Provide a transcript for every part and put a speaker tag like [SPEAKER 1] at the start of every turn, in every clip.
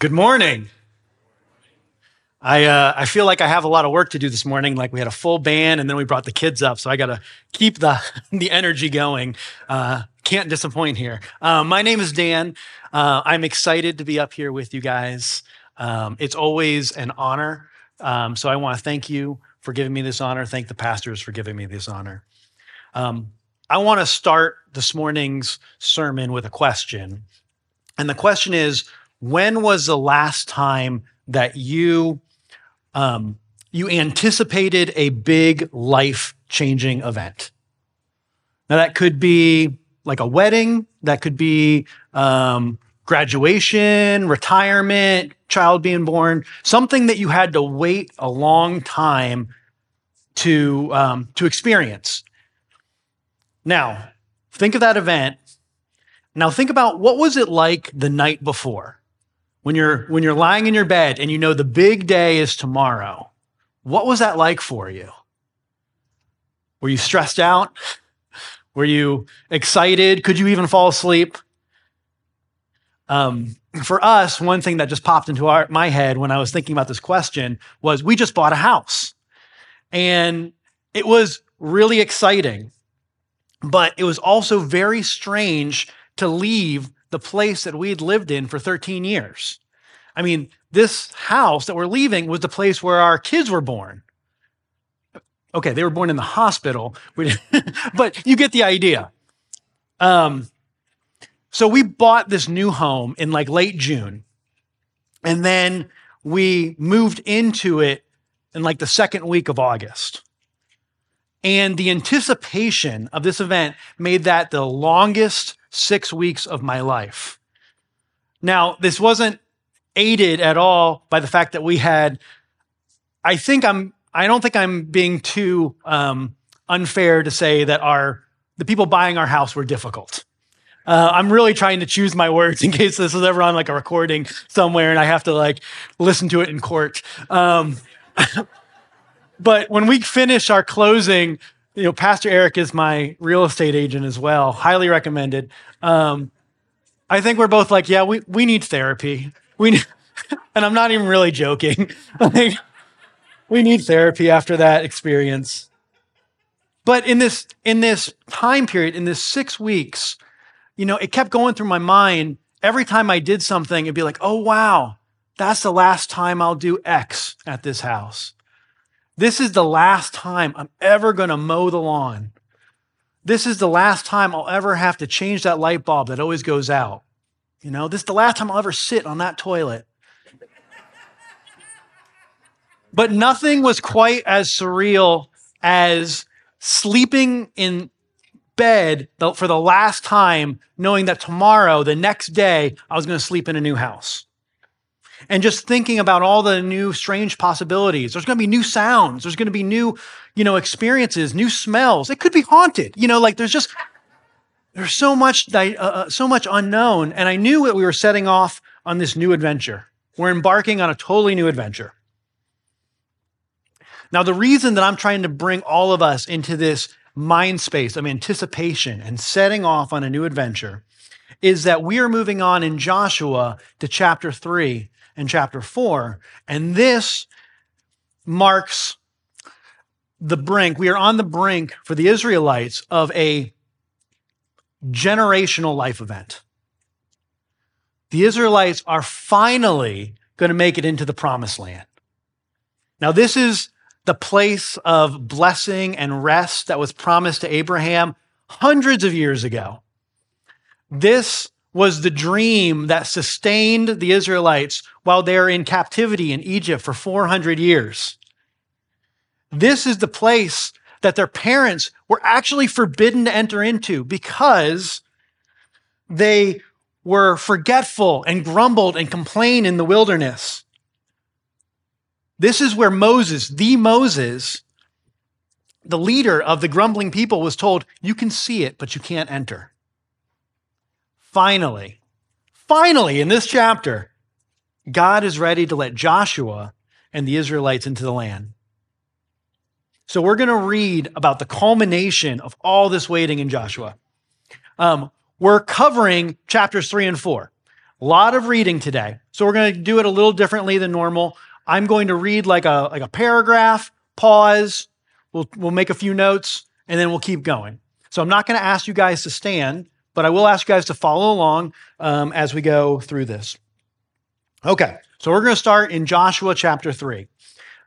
[SPEAKER 1] Good morning. I uh, I feel like I have a lot of work to do this morning. Like we had a full band, and then we brought the kids up, so I got to keep the the energy going. Uh, can't disappoint here. Uh, my name is Dan. Uh, I'm excited to be up here with you guys. Um, it's always an honor. Um, so I want to thank you for giving me this honor. Thank the pastors for giving me this honor. Um, I want to start this morning's sermon with a question, and the question is: When was the last time that you um, you anticipated a big life changing event. Now, that could be like a wedding, that could be um, graduation, retirement, child being born, something that you had to wait a long time to, um, to experience. Now, think of that event. Now, think about what was it like the night before? When you're when you're lying in your bed and you know the big day is tomorrow what was that like for you? Were you stressed out? Were you excited? Could you even fall asleep? Um, for us one thing that just popped into our, my head when i was thinking about this question was we just bought a house. And it was really exciting but it was also very strange to leave the place that we'd lived in for 13 years. I mean, this house that we're leaving was the place where our kids were born. Okay, they were born in the hospital, but you get the idea. Um, so we bought this new home in like late June, and then we moved into it in like the second week of August. And the anticipation of this event made that the longest six weeks of my life. Now, this wasn't aided at all by the fact that we had, I think I'm, I don't think I'm being too um, unfair to say that our, the people buying our house were difficult. Uh, I'm really trying to choose my words in case this is ever on like a recording somewhere and I have to like listen to it in court. Um, but when we finish our closing, you know, Pastor Eric is my real estate agent as well. Highly recommended. Um, I think we're both like, yeah, we, we need therapy. We need, and I'm not even really joking. like, we need therapy after that experience. But in this in this time period, in this six weeks, you know, it kept going through my mind. Every time I did something, it'd be like, oh wow, that's the last time I'll do X at this house. This is the last time I'm ever going to mow the lawn. This is the last time I'll ever have to change that light bulb that always goes out. You know, this is the last time I'll ever sit on that toilet. But nothing was quite as surreal as sleeping in bed for the last time, knowing that tomorrow, the next day, I was going to sleep in a new house and just thinking about all the new strange possibilities. There's going to be new sounds. There's going to be new, you know, experiences, new smells. It could be haunted. You know, like there's just there's so much uh, uh, so much unknown, and I knew that we were setting off on this new adventure. We're embarking on a totally new adventure. Now, the reason that I'm trying to bring all of us into this mind space of anticipation and setting off on a new adventure is that we are moving on in Joshua to chapter 3 and chapter 4. And this marks the brink. We are on the brink for the Israelites of a generational life event. The Israelites are finally going to make it into the promised land. Now, this is the place of blessing and rest that was promised to Abraham hundreds of years ago. This was the dream that sustained the Israelites while they're in captivity in Egypt for 400 years. This is the place that their parents were actually forbidden to enter into because they were forgetful and grumbled and complained in the wilderness. This is where Moses, the Moses, the leader of the grumbling people, was told, You can see it, but you can't enter. Finally, finally, in this chapter, God is ready to let Joshua and the Israelites into the land. So we're going to read about the culmination of all this waiting in Joshua. Um, we're covering chapters three and four. A lot of reading today. So we're going to do it a little differently than normal. I'm going to read like a, like a paragraph, pause, we'll, we'll make a few notes, and then we'll keep going. So I'm not going to ask you guys to stand, but I will ask you guys to follow along um, as we go through this. Okay, so we're going to start in Joshua chapter 3.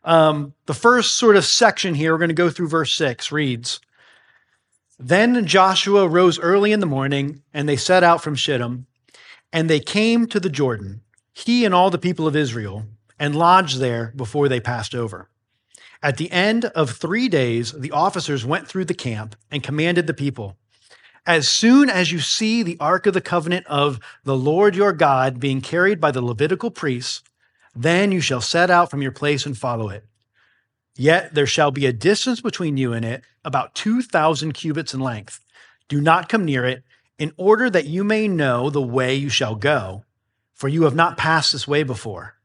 [SPEAKER 1] Um, the first sort of section here, we're going to go through verse 6, reads Then Joshua rose early in the morning, and they set out from Shittim. And they came to the Jordan, he and all the people of Israel, and lodged there before they passed over. At the end of three days, the officers went through the camp and commanded the people As soon as you see the ark of the covenant of the Lord your God being carried by the Levitical priests, then you shall set out from your place and follow it. Yet there shall be a distance between you and it, about 2,000 cubits in length. Do not come near it, in order that you may know the way you shall go, for you have not passed this way before.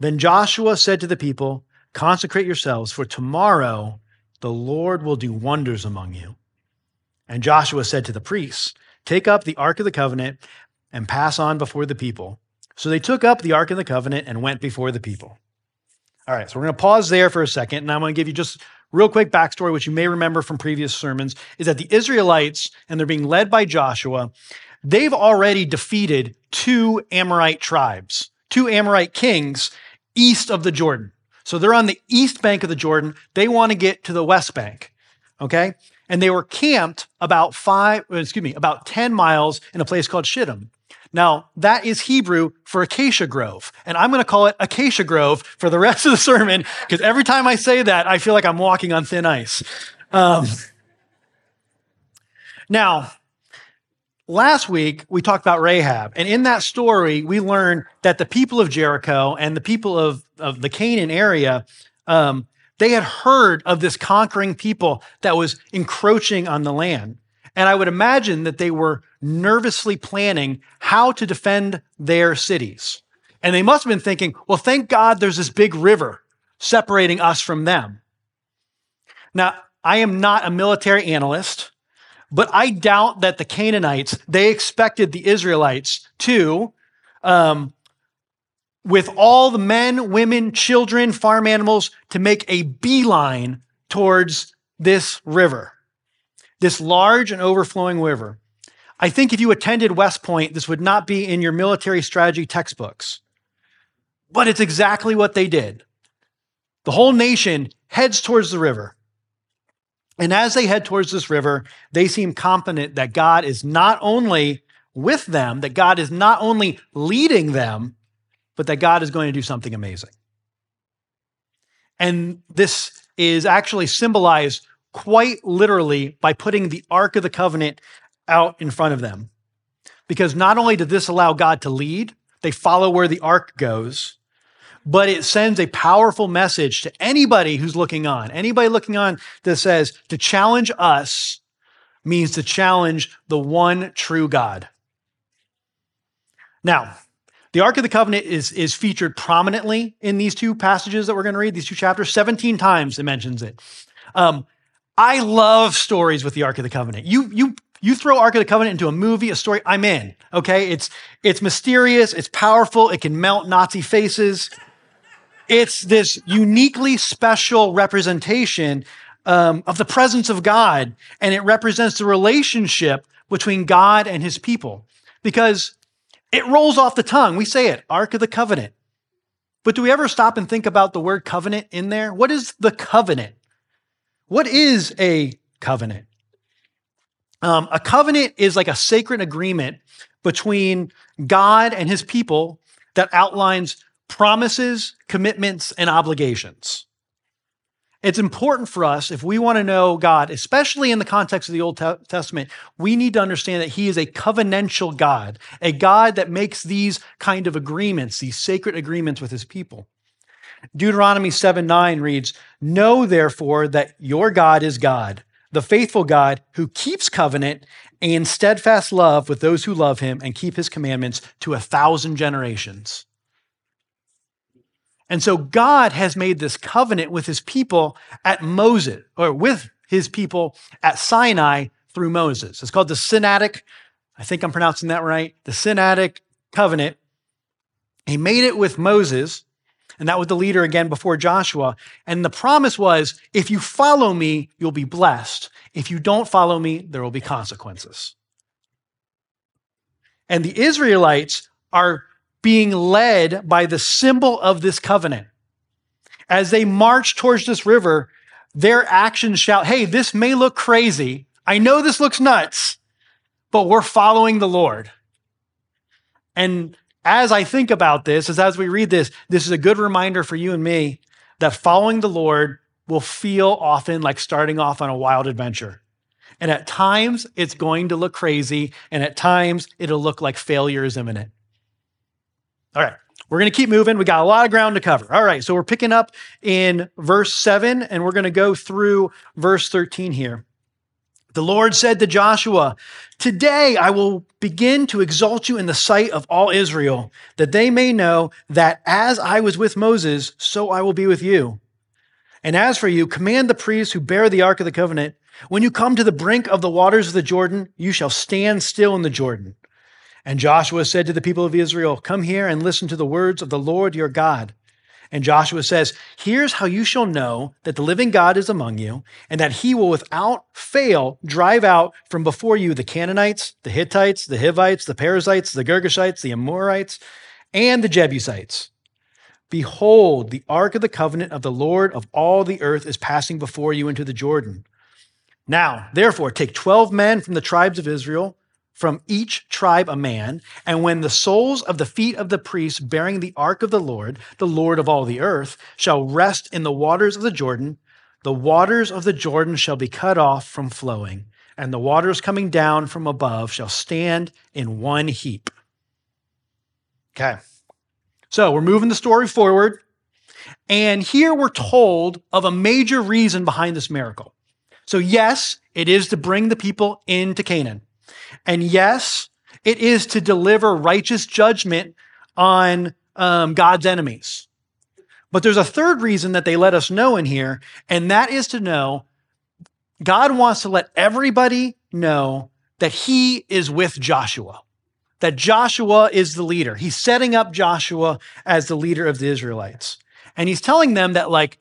[SPEAKER 1] Then Joshua said to the people, Consecrate yourselves, for tomorrow the Lord will do wonders among you. And Joshua said to the priests, Take up the ark of the covenant and pass on before the people. So they took up the ark of the covenant and went before the people. All right, so we're going to pause there for a second, and I'm going to give you just real quick backstory, which you may remember from previous sermons, is that the Israelites, and they're being led by Joshua, they've already defeated two Amorite tribes, two Amorite kings east of the Jordan. So they're on the east bank of the Jordan. They want to get to the west bank. Okay. And they were camped about five, excuse me, about 10 miles in a place called Shittim. Now, that is Hebrew for acacia grove. And I'm going to call it acacia grove for the rest of the sermon because every time I say that, I feel like I'm walking on thin ice. Um, now, last week we talked about Rahab. And in that story, we learned that the people of Jericho and the people of, of the Canaan area, um, they had heard of this conquering people that was encroaching on the land. And I would imagine that they were nervously planning how to defend their cities. And they must have been thinking, well, thank God there's this big river separating us from them. Now, I am not a military analyst, but I doubt that the Canaanites, they expected the Israelites to, um, with all the men, women, children, farm animals, to make a beeline towards this river this large and overflowing river. I think if you attended West Point, this would not be in your military strategy textbooks. But it's exactly what they did. The whole nation heads towards the river. And as they head towards this river, they seem confident that God is not only with them, that God is not only leading them, but that God is going to do something amazing. And this is actually symbolized quite literally by putting the Ark of the Covenant out in front of them. Because not only did this allow God to lead, they follow where the ark goes, but it sends a powerful message to anybody who's looking on. Anybody looking on that says to challenge us means to challenge the one true God. Now, the Ark of the Covenant is, is featured prominently in these two passages that we're going to read, these two chapters. 17 times it mentions it. Um, I love stories with the Ark of the Covenant. You, you, you throw Ark of the Covenant into a movie, a story, I'm in. Okay. It's, it's mysterious. It's powerful. It can melt Nazi faces. It's this uniquely special representation um, of the presence of God. And it represents the relationship between God and his people because it rolls off the tongue. We say it, Ark of the Covenant. But do we ever stop and think about the word covenant in there? What is the covenant? What is a covenant? Um, a covenant is like a sacred agreement between God and his people that outlines promises, commitments, and obligations. It's important for us if we want to know God, especially in the context of the Old Testament, we need to understand that He is a covenantal God, a God that makes these kind of agreements, these sacred agreements with His people. Deuteronomy 7 9 reads, Know therefore that your God is God, the faithful God who keeps covenant and steadfast love with those who love him and keep his commandments to a thousand generations. And so God has made this covenant with his people at Moses, or with his people at Sinai through Moses. It's called the Sinaitic, I think I'm pronouncing that right, the Sinaitic covenant. He made it with Moses, and that was the leader again before Joshua. And the promise was if you follow me, you'll be blessed. If you don't follow me, there will be consequences. And the Israelites are being led by the symbol of this covenant. As they march towards this river, their actions shout, Hey, this may look crazy. I know this looks nuts, but we're following the Lord. And as I think about this, as, as we read this, this is a good reminder for you and me that following the Lord will feel often like starting off on a wild adventure. And at times, it's going to look crazy, and at times, it'll look like failure is imminent. All right, we're going to keep moving. We got a lot of ground to cover. All right, so we're picking up in verse 7, and we're going to go through verse 13 here. The Lord said to Joshua, Today I will begin to exalt you in the sight of all Israel, that they may know that as I was with Moses, so I will be with you. And as for you, command the priests who bear the ark of the covenant, when you come to the brink of the waters of the Jordan, you shall stand still in the Jordan. And Joshua said to the people of Israel, Come here and listen to the words of the Lord your God. And Joshua says, Here's how you shall know that the living God is among you, and that he will without fail drive out from before you the Canaanites, the Hittites, the Hivites, the Perizzites, the Girgashites, the Amorites, and the Jebusites. Behold, the ark of the covenant of the Lord of all the earth is passing before you into the Jordan. Now, therefore, take 12 men from the tribes of Israel from each tribe a man, and when the soles of the feet of the priests bearing the ark of the Lord, the Lord of all the earth, shall rest in the waters of the Jordan, the waters of the Jordan shall be cut off from flowing, and the waters coming down from above shall stand in one heap. Okay. So we're moving the story forward. And here we're told of a major reason behind this miracle. So, yes, it is to bring the people into Canaan. And yes, it is to deliver righteous judgment on um, God's enemies. But there's a third reason that they let us know in here, and that is to know God wants to let everybody know that He is with Joshua, that Joshua is the leader. He's setting up Joshua as the leader of the Israelites. And He's telling them that, like,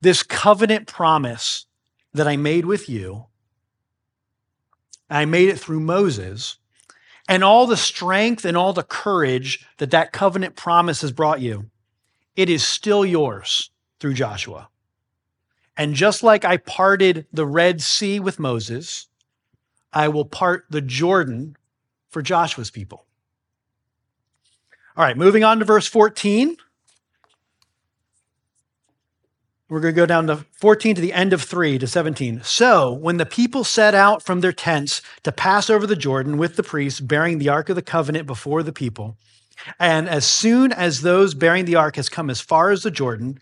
[SPEAKER 1] this covenant promise that I made with you I made it through Moses. And all the strength and all the courage that that covenant promise has brought you, it is still yours through Joshua. And just like I parted the Red Sea with Moses, I will part the Jordan for Joshua's people. All right, moving on to verse 14. We're going to go down to 14 to the end of 3 to 17. So, when the people set out from their tents to pass over the Jordan with the priests bearing the Ark of the Covenant before the people, and as soon as those bearing the Ark has come as far as the Jordan,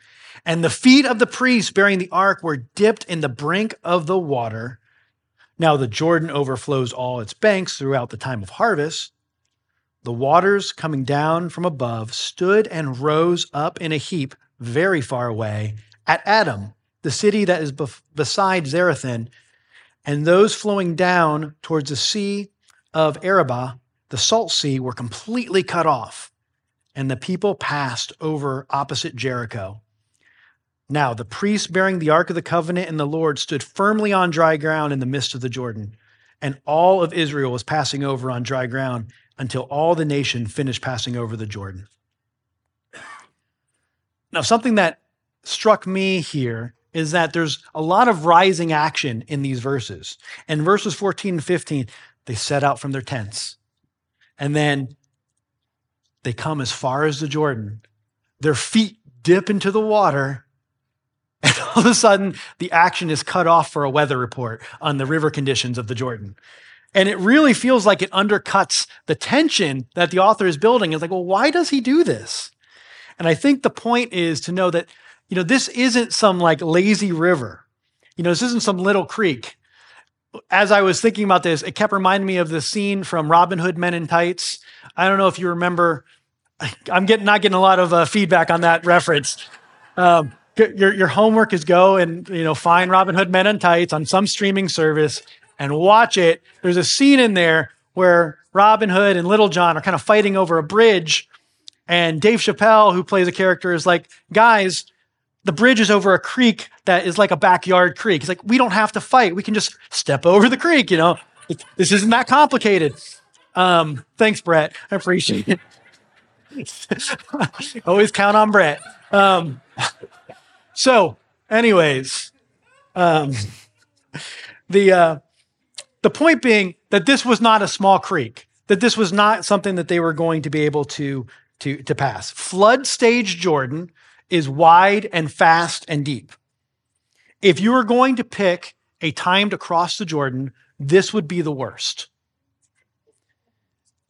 [SPEAKER 1] and the feet of the priests bearing the Ark were dipped in the brink of the water, now the Jordan overflows all its banks throughout the time of harvest. The waters coming down from above stood and rose up in a heap very far away at Adam, the city that is bef- beside Zarethan, and those flowing down towards the sea of Arabah, the salt sea, were completely cut off, and the people passed over opposite Jericho. Now, the priests bearing the Ark of the Covenant and the Lord stood firmly on dry ground in the midst of the Jordan, and all of Israel was passing over on dry ground until all the nation finished passing over the Jordan. Now, something that struck me here is that there's a lot of rising action in these verses. And verses 14 and 15, they set out from their tents. And then they come as far as the Jordan. Their feet dip into the water. And all of a sudden, the action is cut off for a weather report on the river conditions of the Jordan. And it really feels like it undercuts the tension that the author is building. It's like, well, why does he do this? And I think the point is to know that you know, this isn't some like lazy river. You know, this isn't some little creek. As I was thinking about this, it kept reminding me of the scene from Robin Hood Men in Tights. I don't know if you remember. I'm getting not getting a lot of uh, feedback on that reference. Um, your your homework is go and you know find Robin Hood Men in Tights on some streaming service and watch it. There's a scene in there where Robin Hood and Little John are kind of fighting over a bridge. And Dave Chappelle, who plays a character, is like, guys, the bridge is over a creek that is like a backyard creek. He's like, we don't have to fight. We can just step over the creek, you know? This isn't that complicated. Um, thanks, Brett. I appreciate it. Always count on Brett. Um, so, anyways, um, the uh, the point being that this was not a small creek. That this was not something that they were going to be able to to to pass. Flood stage Jordan is wide and fast and deep. If you were going to pick a time to cross the Jordan, this would be the worst.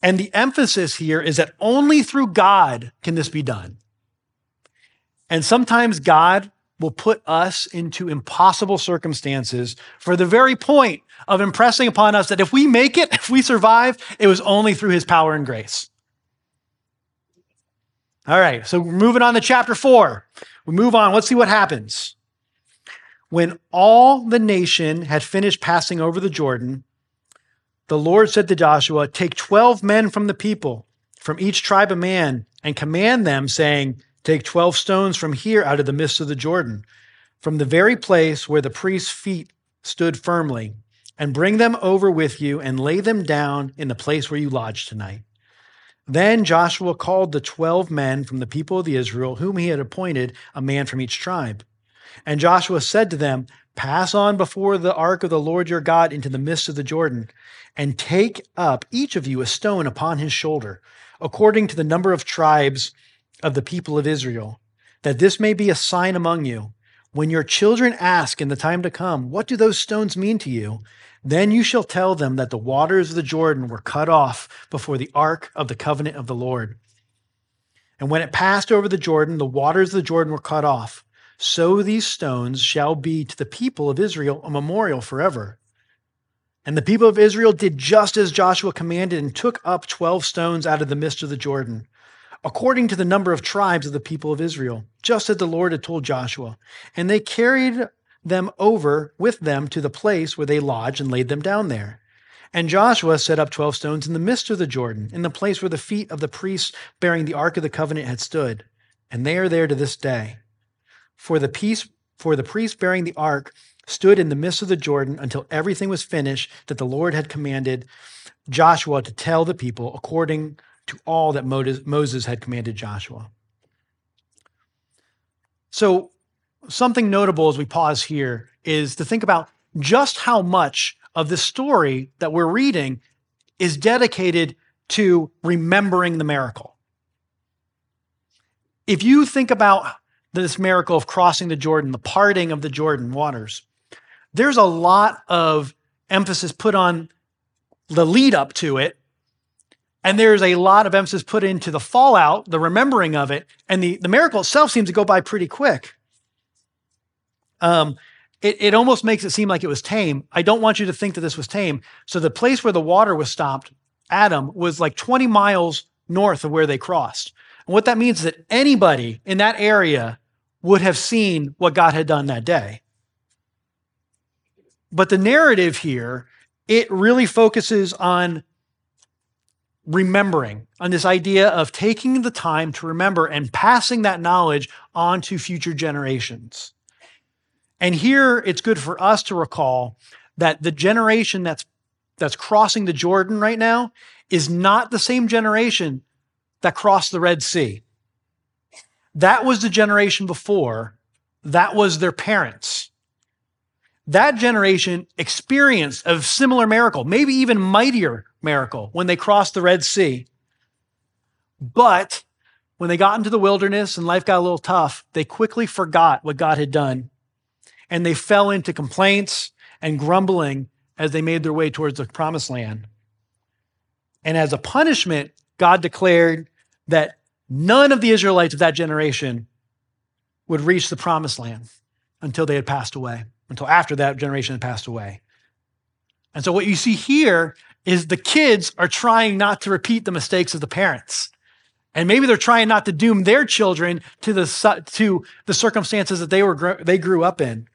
[SPEAKER 1] And the emphasis here is that only through God can this be done. And sometimes God will put us into impossible circumstances for the very point of impressing upon us that if we make it, if we survive, it was only through his power and grace. All right, so we're moving on to chapter four. We move on. Let's see what happens. When all the nation had finished passing over the Jordan, the Lord said to Joshua, Take 12 men from the people, from each tribe a man, and command them, saying, Take 12 stones from here out of the midst of the Jordan, from the very place where the priest's feet stood firmly, and bring them over with you and lay them down in the place where you lodge tonight. Then Joshua called the 12 men from the people of the Israel, whom he had appointed, a man from each tribe. And Joshua said to them, Pass on before the ark of the Lord your God into the midst of the Jordan, and take up each of you a stone upon his shoulder, according to the number of tribes of the people of Israel, that this may be a sign among you. When your children ask in the time to come, What do those stones mean to you? Then you shall tell them that the waters of the Jordan were cut off before the ark of the covenant of the Lord. And when it passed over the Jordan, the waters of the Jordan were cut off. So these stones shall be to the people of Israel a memorial forever. And the people of Israel did just as Joshua commanded and took up 12 stones out of the midst of the Jordan, according to the number of tribes of the people of Israel, just as the Lord had told Joshua. And they carried them over with them to the place where they lodged and laid them down there. And Joshua set up 12 stones in the midst of the Jordan, in the place where the feet of the priests bearing the ark of the covenant had stood. And they are there to this day. For the piece, for the priest bearing the ark stood in the midst of the Jordan until everything was finished that the Lord had commanded Joshua to tell the people according to all that Moses had commanded Joshua. So, something notable as we pause here is to think about just how much of the story that we're reading is dedicated to remembering the miracle. If you think about this miracle of crossing the Jordan, the parting of the Jordan waters, there's a lot of emphasis put on the lead up to it. And there's a lot of emphasis put into the fallout, the remembering of it. And the, the miracle itself seems to go by pretty quick. Um, it, it almost makes it seem like it was tame. I don't want you to think that this was tame. So the place where the water was stopped, Adam, was like 20 miles north of where they crossed. And what that means is that anybody in that area would have seen what God had done that day. But the narrative here, it really focuses on remembering, on this idea of taking the time to remember and passing that knowledge on to future generations. And here it's good for us to recall that the generation that's that's crossing the Jordan right now is not the same generation that crossed the Red Sea. That was the generation before. That was their parents that generation experienced a similar miracle, maybe even mightier miracle when they crossed the Red Sea. But when they got into the wilderness and life got a little tough, they quickly forgot what God had done. And they fell into complaints and grumbling as they made their way towards the promised land. And as a punishment, God declared that none of the Israelites of that generation would reach the promised land until they had passed away until after that generation had passed away. And so what you see here is the kids are trying not to repeat the mistakes of the parents. And maybe they're trying not to doom their children to the, to the circumstances that they, were, they grew up in.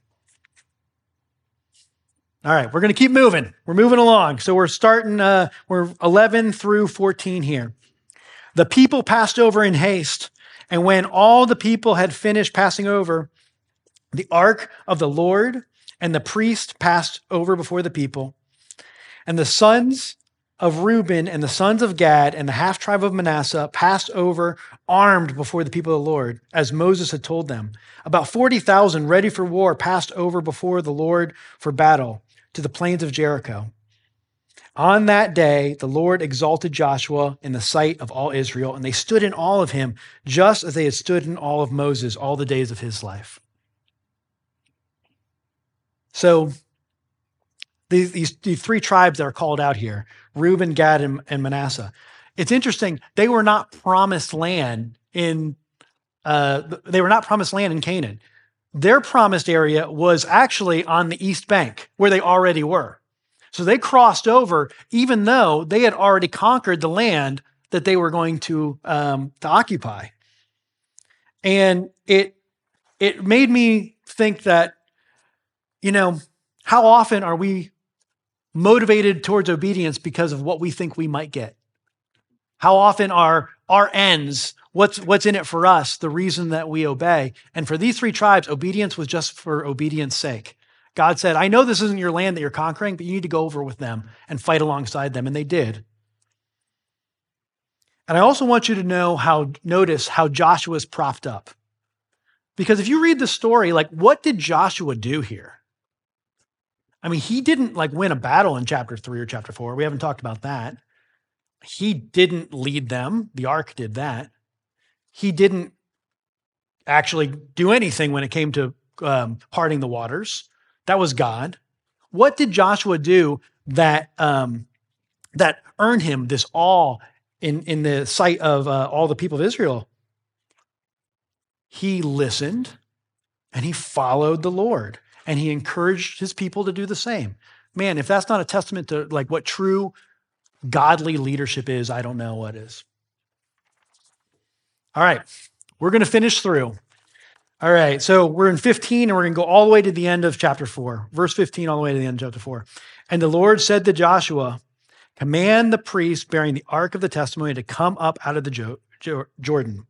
[SPEAKER 1] All right, we're going to keep moving. We're moving along. So we're starting, uh, we're 11 through 14 here. The people passed over in haste, and when all the people had finished passing over, the ark of the Lord and the priest passed over before the people. And the sons of Reuben and the sons of Gad and the half tribe of Manasseh passed over armed before the people of the Lord, as Moses had told them. About 40,000 ready for war passed over before the Lord for battle to the plains of Jericho. On that day, the Lord exalted Joshua in the sight of all Israel, and they stood in awe of him, just as they had stood in awe of Moses all the days of his life. So, these, these, these three tribes that are called out here Reuben, Gad, and, and Manasseh. It's interesting, they were not promised land in uh, they were not promised land in Canaan. Their promised area was actually on the east bank where they already were. So they crossed over, even though they had already conquered the land that they were going to um, to occupy. And it it made me think that, you know, how often are we motivated towards obedience because of what we think we might get? How often are our ends, what's, what's in it for us, the reason that we obey? And for these three tribes, obedience was just for obedience sake. God said, I know this isn't your land that you're conquering, but you need to go over with them and fight alongside them. And they did. And I also want you to know how, notice how Joshua's propped up. Because if you read the story, like, what did Joshua do here? I mean, he didn't like win a battle in chapter three or chapter four. We haven't talked about that. He didn't lead them. The ark did that. He didn't actually do anything when it came to um, parting the waters. That was God. What did Joshua do that um, that earned him this awe in in the sight of uh, all the people of Israel? He listened and he followed the Lord and he encouraged his people to do the same. Man, if that's not a testament to like what true godly leadership is, I don't know what is. All right, we're going to finish through. All right, so we're in 15 and we're going to go all the way to the end of chapter 4, verse 15, all the way to the end of chapter 4. And the Lord said to Joshua, Command the priest bearing the ark of the testimony to come up out of the jo- jo- Jordan.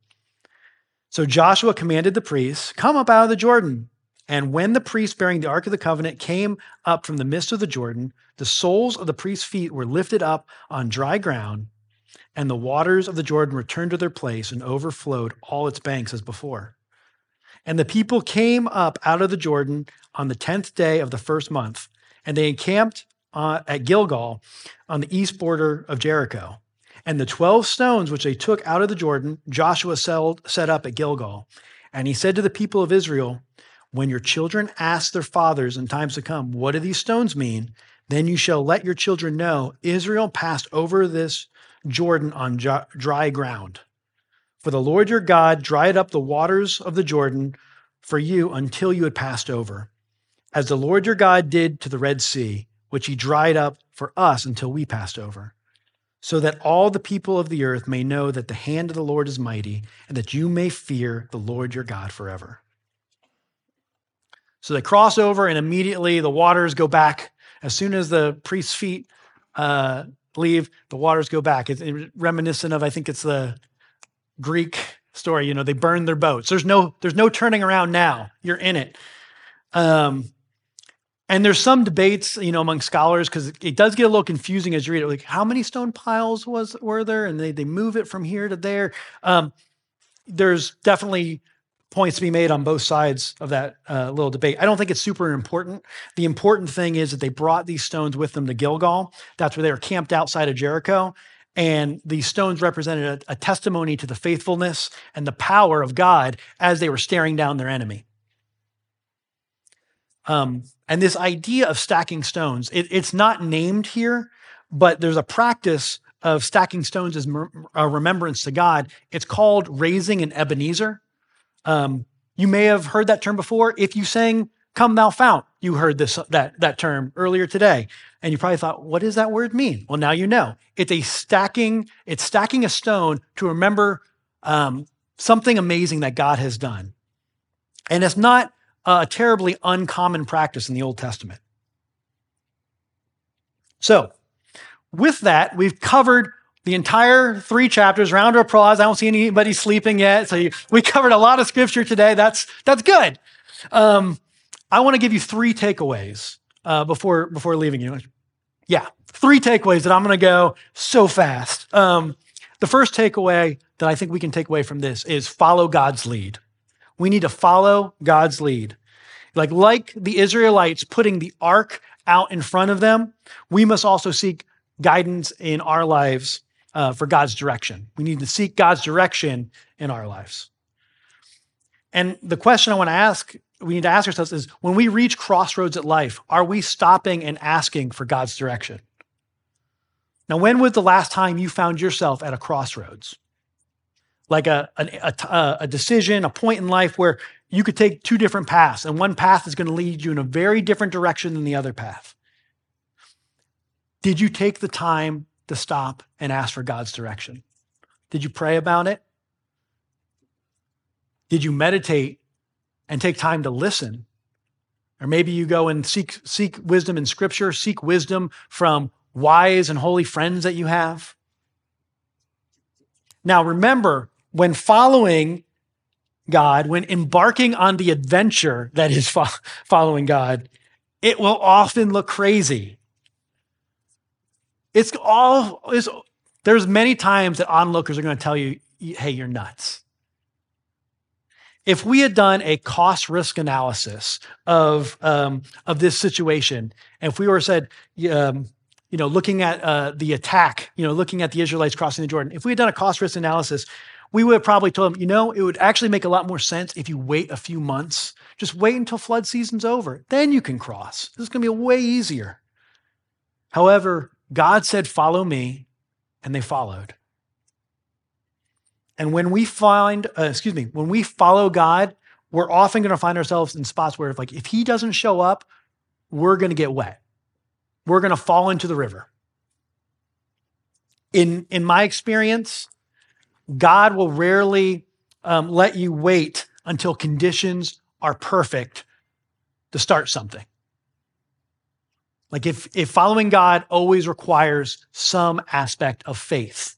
[SPEAKER 1] So Joshua commanded the priests, Come up out of the Jordan. And when the priest bearing the Ark of the Covenant came up from the midst of the Jordan, the soles of the priest's feet were lifted up on dry ground, and the waters of the Jordan returned to their place and overflowed all its banks as before. And the people came up out of the Jordan on the tenth day of the first month, and they encamped uh, at Gilgal on the east border of Jericho. And the 12 stones which they took out of the Jordan, Joshua set up at Gilgal. And he said to the people of Israel, when your children ask their fathers in times to come, What do these stones mean? Then you shall let your children know Israel passed over this Jordan on dry ground. For the Lord your God dried up the waters of the Jordan for you until you had passed over, as the Lord your God did to the Red Sea, which he dried up for us until we passed over, so that all the people of the earth may know that the hand of the Lord is mighty, and that you may fear the Lord your God forever. So they cross over, and immediately the waters go back. As soon as the priest's feet uh, leave, the waters go back. It's reminiscent of, I think it's the Greek story. You know, they burn their boats. There's no, there's no turning around now. You're in it. Um, and there's some debates, you know, among scholars because it does get a little confusing as you read it. Like, how many stone piles was were there? And they they move it from here to there. Um, there's definitely points to be made on both sides of that uh, little debate. I don't think it's super important. The important thing is that they brought these stones with them to Gilgal. That's where they were camped outside of Jericho. And these stones represented a, a testimony to the faithfulness and the power of God as they were staring down their enemy. Um, and this idea of stacking stones, it, it's not named here, but there's a practice of stacking stones as a remembrance to God. It's called raising an Ebenezer. Um, you may have heard that term before. If you sang "Come Thou Fount," you heard this that that term earlier today, and you probably thought, "What does that word mean?" Well, now you know. It's a stacking. It's stacking a stone to remember um, something amazing that God has done, and it's not a terribly uncommon practice in the Old Testament. So, with that, we've covered the entire three chapters. Round of applause. I don't see anybody sleeping yet. So you, we covered a lot of scripture today. That's that's good. Um, I want to give you three takeaways uh, before before leaving you. Yeah, three takeaways that I'm going to go so fast. Um, the first takeaway that I think we can take away from this is follow God's lead. We need to follow God's lead. Like, like the Israelites putting the ark out in front of them, we must also seek guidance in our lives uh, for God's direction. We need to seek God's direction in our lives. And the question I want to ask, we need to ask ourselves is when we reach crossroads at life, are we stopping and asking for God's direction? Now, when was the last time you found yourself at a crossroads? Like a, a, a, a decision, a point in life where you could take two different paths, and one path is going to lead you in a very different direction than the other path. Did you take the time to stop and ask for God's direction? Did you pray about it? Did you meditate and take time to listen? Or maybe you go and seek, seek wisdom in scripture, seek wisdom from wise and holy friends that you have. Now, remember, when following God, when embarking on the adventure that is fo- following God, it will often look crazy. It's all, there's many times that onlookers are going to tell you, hey, you're nuts. If we had done a cost risk analysis of, um, of this situation, and if we were said, um, you know, looking at uh, the attack, you know, looking at the Israelites crossing the Jordan, if we had done a cost risk analysis, we would have probably told them, you know, it would actually make a lot more sense if you wait a few months. Just wait until flood season's over. Then you can cross. This is going to be way easier. However, God said, follow me, and they followed. And when we find, uh, excuse me, when we follow God, we're often going to find ourselves in spots where, if, like, if He doesn't show up, we're going to get wet. We're going to fall into the river. In in my experience, God will rarely um, let you wait until conditions are perfect to start something. Like if, if following God always requires some aspect of faith.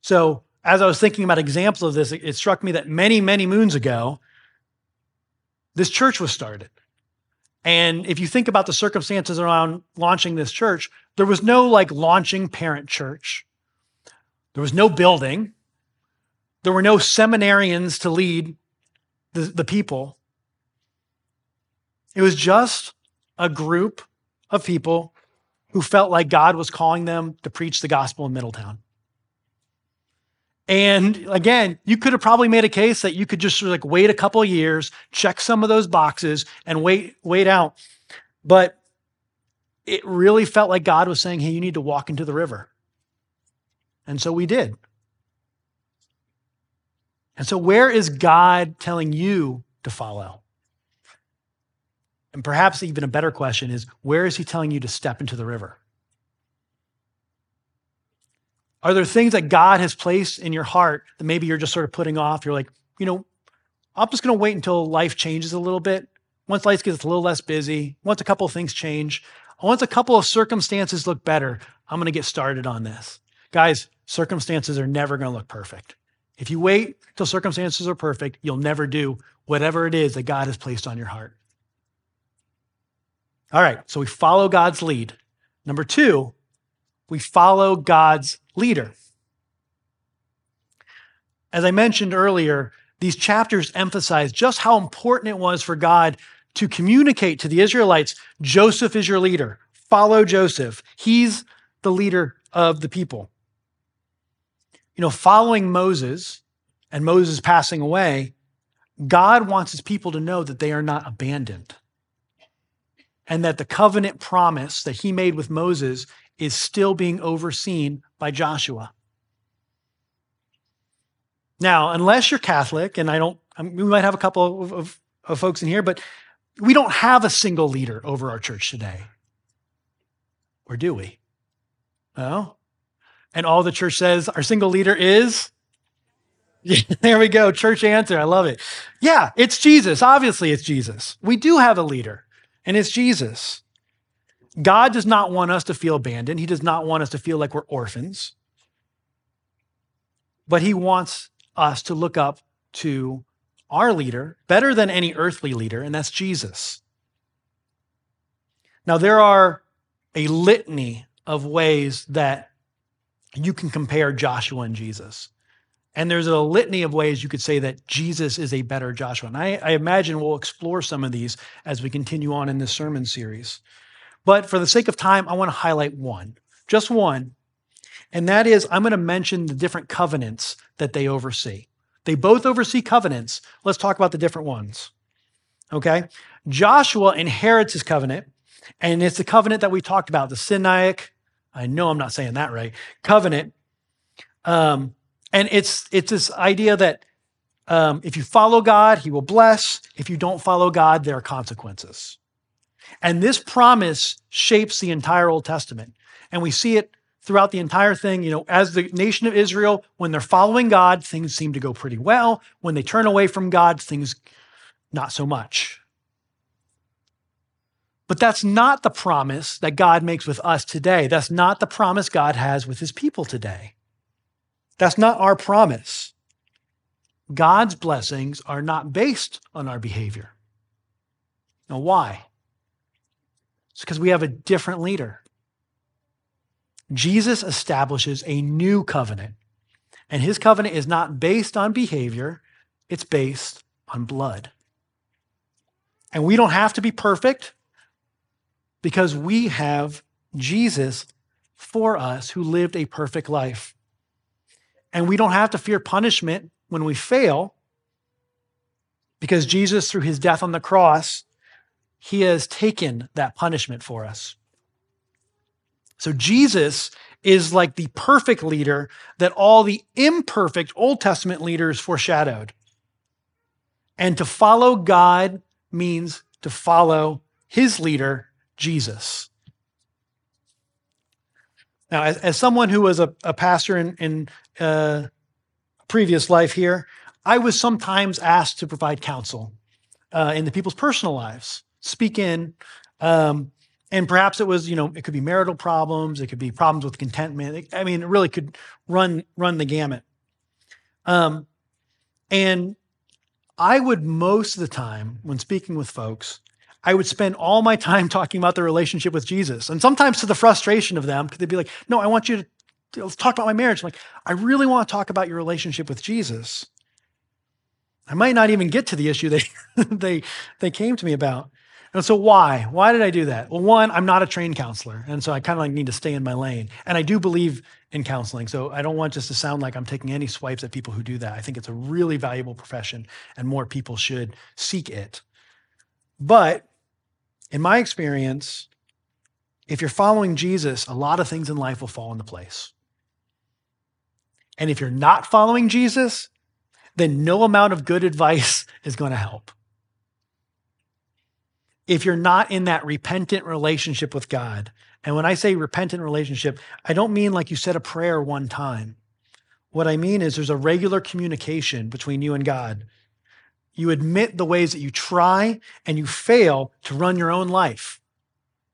[SPEAKER 1] So as I was thinking about examples of this, it, it struck me that many, many moons ago, this church was started. And if you think about the circumstances around launching this church, there was no like launching parent church. There was no building. There were no seminarians to lead the, the people. It was just a group of people who felt like God was calling them to preach the gospel in Middletown. And again, you could have probably made a case that you could just like wait a couple years, check some of those boxes, and wait, wait out. But it really felt like God was saying, hey, you need to walk into the river. And so we did. And so, where is God telling you to follow? And perhaps even a better question is where is He telling you to step into the river? Are there things that God has placed in your heart that maybe you're just sort of putting off? You're like, you know, I'm just going to wait until life changes a little bit. Once life gets a little less busy, once a couple of things change, once a couple of circumstances look better, I'm going to get started on this. Guys, circumstances are never going to look perfect. If you wait till circumstances are perfect, you'll never do whatever it is that God has placed on your heart. All right, so we follow God's lead. Number two, we follow God's leader. As I mentioned earlier, these chapters emphasize just how important it was for God to communicate to the Israelites Joseph is your leader. Follow Joseph. He's the leader of the people you know, following Moses and Moses passing away, God wants his people to know that they are not abandoned and that the covenant promise that he made with Moses is still being overseen by Joshua. Now, unless you're Catholic, and I don't, we might have a couple of, of, of folks in here, but we don't have a single leader over our church today. Or do we? No? And all the church says, our single leader is? Yeah, there we go. Church answer. I love it. Yeah, it's Jesus. Obviously, it's Jesus. We do have a leader, and it's Jesus. God does not want us to feel abandoned. He does not want us to feel like we're orphans. But he wants us to look up to our leader better than any earthly leader, and that's Jesus. Now, there are a litany of ways that you can compare Joshua and Jesus. And there's a litany of ways you could say that Jesus is a better Joshua. And I, I, imagine we'll explore some of these as we continue on in this sermon series. But for the sake of time, I want to highlight one, just one. And that is, I'm going to mention the different covenants that they oversee. They both oversee covenants. Let's talk about the different ones. Okay? Joshua inherits his covenant, and it's the covenant that we talked about, the Sinaitic, I know I'm not saying that right, covenant. Um, and it's it's this idea that um, if you follow God, He will bless. If you don't follow God, there are consequences. And this promise shapes the entire Old Testament. And we see it throughout the entire thing. You know, as the nation of Israel, when they're following God, things seem to go pretty well. When they turn away from God, things not so much. But that's not the promise that God makes with us today. That's not the promise God has with his people today. That's not our promise. God's blessings are not based on our behavior. Now, why? It's because we have a different leader. Jesus establishes a new covenant, and his covenant is not based on behavior, it's based on blood. And we don't have to be perfect because we have Jesus for us who lived a perfect life. And we don't have to fear punishment when we fail because Jesus, through his death on the cross, he has taken that punishment for us. So Jesus is like the perfect leader that all the imperfect Old Testament leaders foreshadowed. And to follow God means to follow his leader, Jesus. Now, as, as someone who was a, a pastor in, in uh, previous life here, I was sometimes asked to provide counsel uh, in the people's personal lives, speak in, um, and perhaps it was, you know, it could be marital problems, it could be problems with contentment. I mean, it really could run run the gamut. Um, and I would most of the time, when speaking with folks, I would spend all my time talking about the relationship with Jesus. And sometimes to the frustration of them, because they'd be like, no, I want you to let's talk about my marriage. I'm like, I really want to talk about your relationship with Jesus. I might not even get to the issue they they they came to me about. And so why? Why did I do that? Well, one, I'm not a trained counselor, and so I kind of like need to stay in my lane. And I do believe in counseling, so I don't want just to sound like I'm taking any swipes at people who do that. I think it's a really valuable profession, and more people should seek it. But in my experience, if you're following Jesus, a lot of things in life will fall into place. And if you're not following Jesus, then no amount of good advice is going to help. If you're not in that repentant relationship with God, and when I say repentant relationship, I don't mean like you said a prayer one time. What I mean is there's a regular communication between you and God. You admit the ways that you try and you fail to run your own life.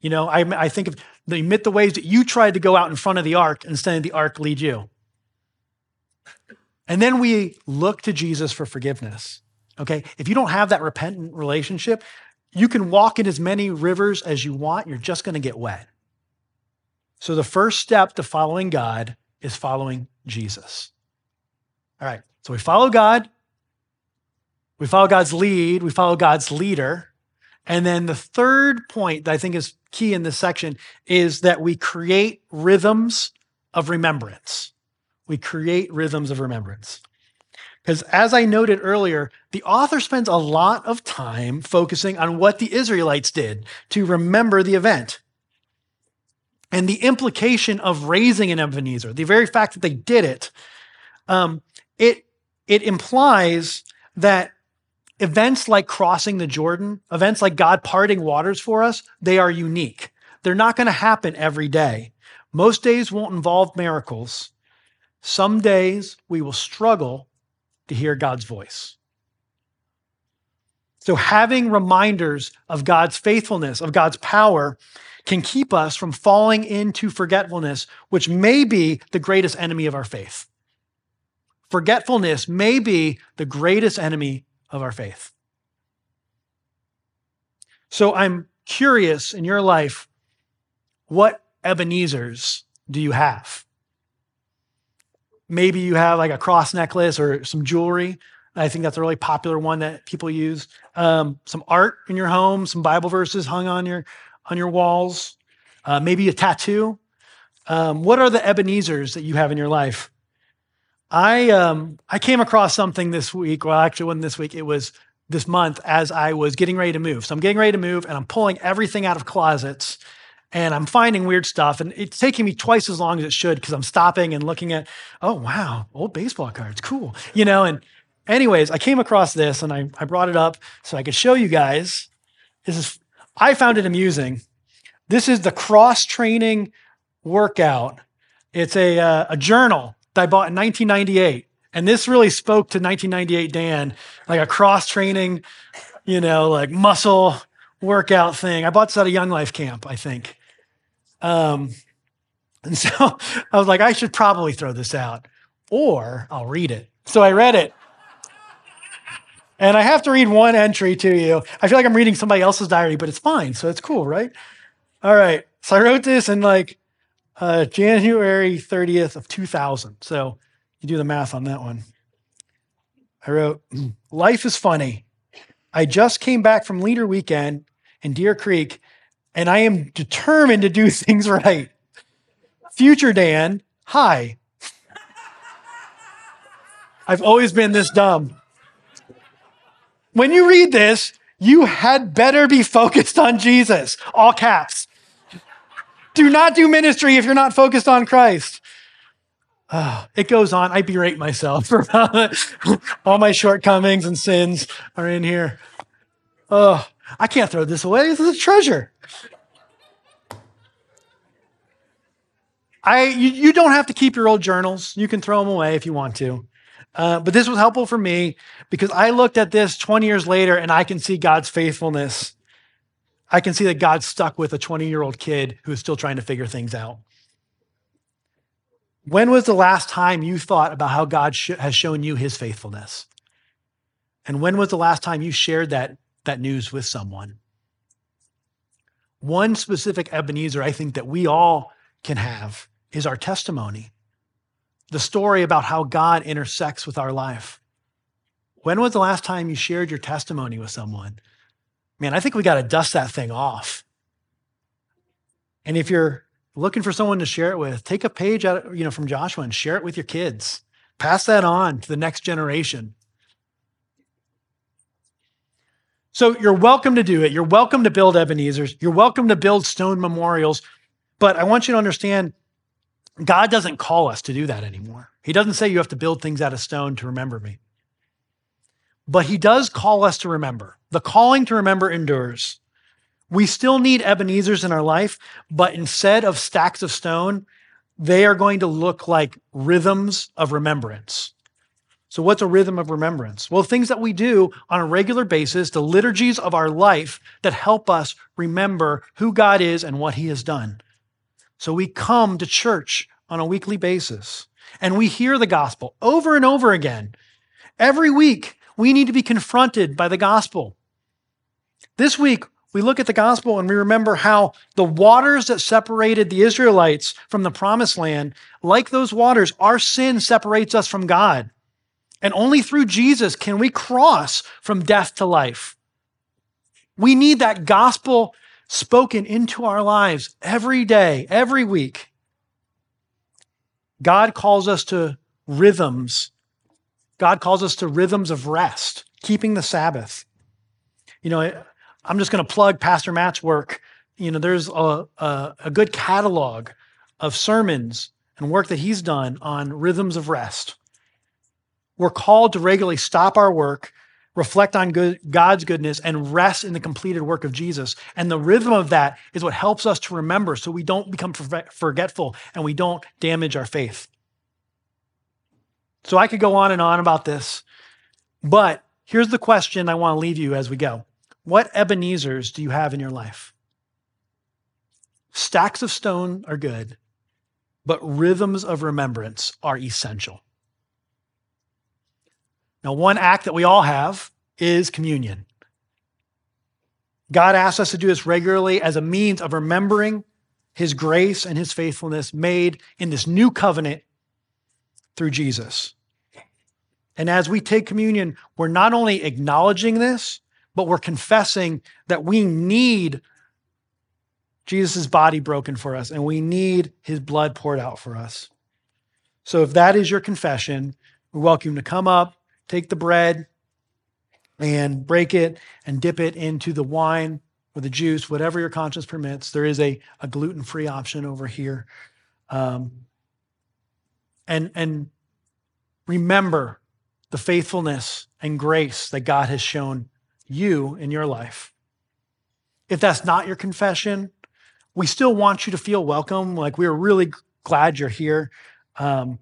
[SPEAKER 1] You know, I, I think of the admit the ways that you tried to go out in front of the ark instead of the ark lead you. And then we look to Jesus for forgiveness. Okay. If you don't have that repentant relationship, you can walk in as many rivers as you want. You're just going to get wet. So the first step to following God is following Jesus. All right. So we follow God. We follow God's lead, we follow God's leader. And then the third point that I think is key in this section is that we create rhythms of remembrance. We create rhythms of remembrance. Because as I noted earlier, the author spends a lot of time focusing on what the Israelites did to remember the event. And the implication of raising an Ebenezer, the very fact that they did it, um, it, it implies that events like crossing the Jordan, events like God parting waters for us, they are unique. They're not going to happen every day. Most days won't involve miracles. Some days we will struggle to hear God's voice. So, having reminders of God's faithfulness, of God's power, can keep us from falling into forgetfulness, which may be the greatest enemy of our faith. Forgetfulness may be the greatest enemy of our faith. So I'm curious in your life, what Ebenezer's do you have? Maybe you have like a cross necklace or some jewelry. I think that's a really popular one that people use. Um, some art in your home, some Bible verses hung on your on your walls, uh, maybe a tattoo. Um, what are the Ebenezer's that you have in your life? I um, I came across something this week. Well, actually, wasn't this week. It was this month as I was getting ready to move. So I'm getting ready to move, and I'm pulling everything out of closets and I'm finding weird stuff. And it's taking me twice as long as it should because I'm stopping and looking at, oh, wow, old baseball cards, cool. You know, and anyways, I came across this and I, I brought it up so I could show you guys. This is, I found it amusing. This is the cross training workout. It's a, uh, a journal that I bought in 1998. And this really spoke to 1998 Dan, like a cross training, you know, like muscle workout thing. I bought this at a Young Life camp, I think. Um, and so I was like, I should probably throw this out or I'll read it. So I read it. And I have to read one entry to you. I feel like I'm reading somebody else's diary, but it's fine. So it's cool, right? All right. So I wrote this in like uh, January 30th of 2000. So you do the math on that one. I wrote, Life is funny. I just came back from leader weekend in Deer Creek and I am determined to do things right. Future Dan, hi. I've always been this dumb. When you read this, you had better be focused on Jesus, all caps. Do not do ministry if you're not focused on Christ. Uh, it goes on. I berate myself for all my shortcomings and sins are in here. Oh, I can't throw this away. This is a treasure. I you, you don't have to keep your old journals. You can throw them away if you want to. Uh, but this was helpful for me because I looked at this 20 years later and I can see God's faithfulness. I can see that God stuck with a 20 year old kid who is still trying to figure things out. When was the last time you thought about how God sh- has shown you his faithfulness? And when was the last time you shared that, that news with someone? One specific Ebenezer I think that we all can have is our testimony, the story about how God intersects with our life. When was the last time you shared your testimony with someone? Man, I think we got to dust that thing off. And if you're looking for someone to share it with, take a page out, you know, from Joshua and share it with your kids. Pass that on to the next generation. So you're welcome to do it. You're welcome to build Ebenezer's. You're welcome to build stone memorials. But I want you to understand God doesn't call us to do that anymore. He doesn't say you have to build things out of stone to remember me. But he does call us to remember. The calling to remember endures. We still need Ebenezer's in our life, but instead of stacks of stone, they are going to look like rhythms of remembrance. So, what's a rhythm of remembrance? Well, things that we do on a regular basis, the liturgies of our life that help us remember who God is and what he has done. So we come to church on a weekly basis and we hear the gospel over and over again. Every week, we need to be confronted by the gospel. This week, we look at the gospel and we remember how the waters that separated the Israelites from the promised land, like those waters, our sin separates us from God. And only through Jesus can we cross from death to life. We need that gospel spoken into our lives every day, every week. God calls us to rhythms. God calls us to rhythms of rest, keeping the Sabbath. You know, I'm just going to plug Pastor Matt's work. You know, there's a, a, a good catalog of sermons and work that he's done on rhythms of rest. We're called to regularly stop our work reflect on good, God's goodness, and rest in the completed work of Jesus. And the rhythm of that is what helps us to remember so we don't become forgetful and we don't damage our faith. So I could go on and on about this, but here's the question I want to leave you as we go What Ebenezer's do you have in your life? stacks of stone are good, but rhythms of remembrance are essential. Now, one act that we all have is communion. God asks us to do this regularly as a means of remembering his grace and his faithfulness made in this new covenant through Jesus. And as we take communion, we're not only acknowledging this, but we're confessing that we need Jesus' body broken for us and we need his blood poured out for us. So if that is your confession, we welcome you to come up, take the bread, and break it and dip it into the wine or the juice, whatever your conscience permits. There is a, a gluten free option over here. Um, and, and remember the faithfulness and grace that God has shown you in your life. If that's not your confession, we still want you to feel welcome. Like we're really glad you're here. Um,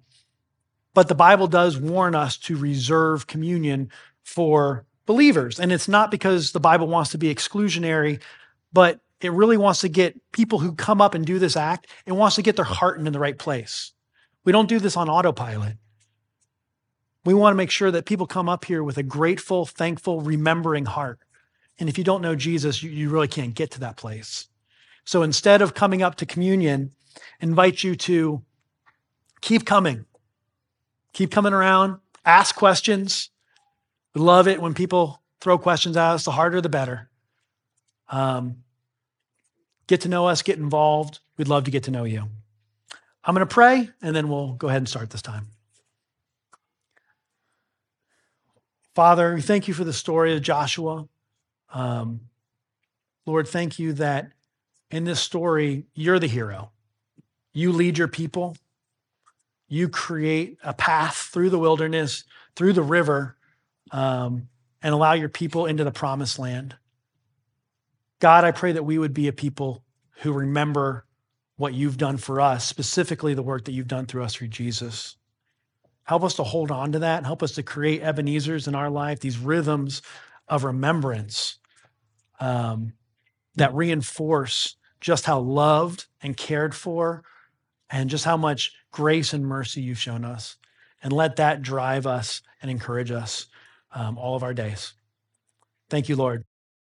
[SPEAKER 1] but the Bible does warn us to reserve communion for believers. And it's not because the Bible wants to be exclusionary, but it really wants to get people who come up and do this act, it wants to get their heart in the right place. We don't do this on autopilot. We want to make sure that people come up here with a grateful, thankful, remembering heart. And if you don't know Jesus, you, you really can't get to that place. So instead of coming up to communion, invite you to keep coming. Keep coming around, ask questions, we love it when people throw questions at us. The harder, the better. Um, get to know us, get involved. We'd love to get to know you. I'm going to pray, and then we'll go ahead and start this time. Father, we thank you for the story of Joshua. Um, Lord, thank you that in this story, you're the hero. You lead your people. You create a path through the wilderness, through the river, um, and allow your people into the promised land. God, I pray that we would be a people who remember what you've done for us, specifically the work that you've done through us through Jesus. Help us to hold on to that. Help us to create Ebenezer's in our life, these rhythms of remembrance um, that reinforce just how loved and cared for and just how much grace and mercy you've shown us. And let that drive us and encourage us um, all of our days. Thank you, Lord.